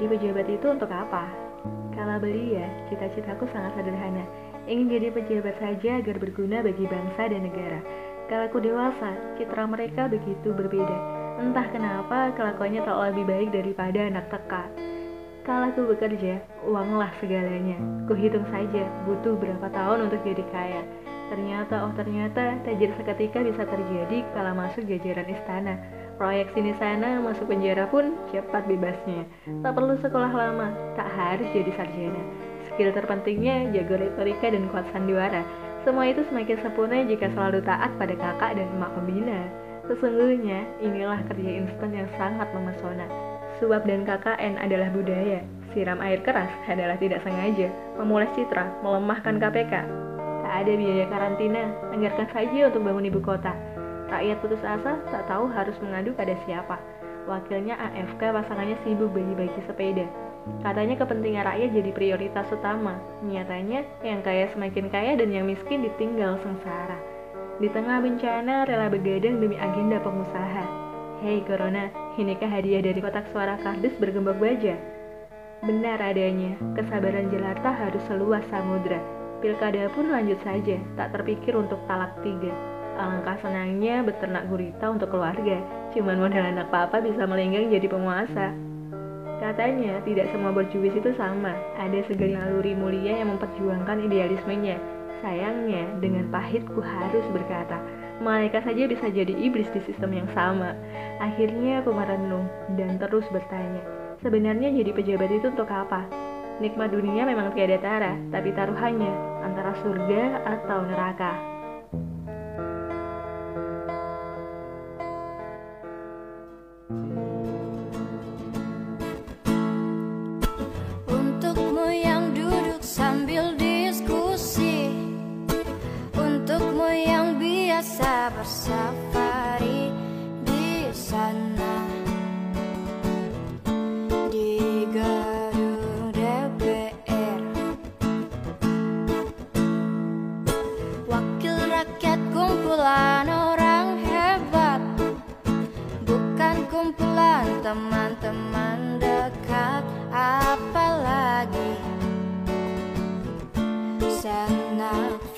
Jadi pejabat itu untuk apa? Kala belia, cita-citaku sangat sederhana. Ingin jadi pejabat saja agar berguna bagi bangsa dan negara. Kala aku dewasa, citra mereka begitu berbeda. Entah kenapa kelakuannya tak lebih baik daripada anak teka. Kala aku bekerja, uanglah segalanya. Kuhitung saja, butuh berapa tahun untuk jadi kaya. Ternyata, oh ternyata, tajir seketika bisa terjadi kala masuk jajaran istana. Proyek sini sana masuk penjara pun cepat bebasnya. Tak perlu sekolah lama, tak harus jadi sarjana. Skill terpentingnya jago retorika dan kuat sandiwara. Semua itu semakin sempurna jika selalu taat pada kakak dan emak pembina. Sesungguhnya inilah kerja instan yang sangat memesona. Suap dan KKN adalah budaya. Siram air keras adalah tidak sengaja. Memules citra, melemahkan KPK. Tak ada biaya karantina, anggarkan saja untuk bangun ibu kota. Rakyat putus asa tak tahu harus mengadu pada siapa. Wakilnya AFK pasangannya sibuk bagi-bagi sepeda. Katanya kepentingan rakyat jadi prioritas utama. Nyatanya yang kaya semakin kaya dan yang miskin ditinggal sengsara. Di tengah bencana rela begadang demi agenda pengusaha. Hei Corona, inikah hadiah dari kotak suara kardus bergembok baja? Benar adanya, kesabaran jelata harus seluas samudra. Pilkada pun lanjut saja, tak terpikir untuk talak tiga. Alangkah senangnya beternak gurita untuk keluarga. Cuman modal anak papa bisa melenggang jadi penguasa. Katanya tidak semua berjuis itu sama. Ada segala naluri mulia yang memperjuangkan idealismenya. Sayangnya dengan pahitku harus berkata, malaikat saja bisa jadi iblis di sistem yang sama. Akhirnya aku merenung dan terus bertanya, sebenarnya jadi pejabat itu untuk apa? Nikmat dunia memang tiada tara, tapi taruhannya antara surga atau neraka. Bersafari di sana. Di gedung DPR Wakil rakyat kumpulan orang hebat. Bukan kumpulan teman-teman dekat Apalagi. Senat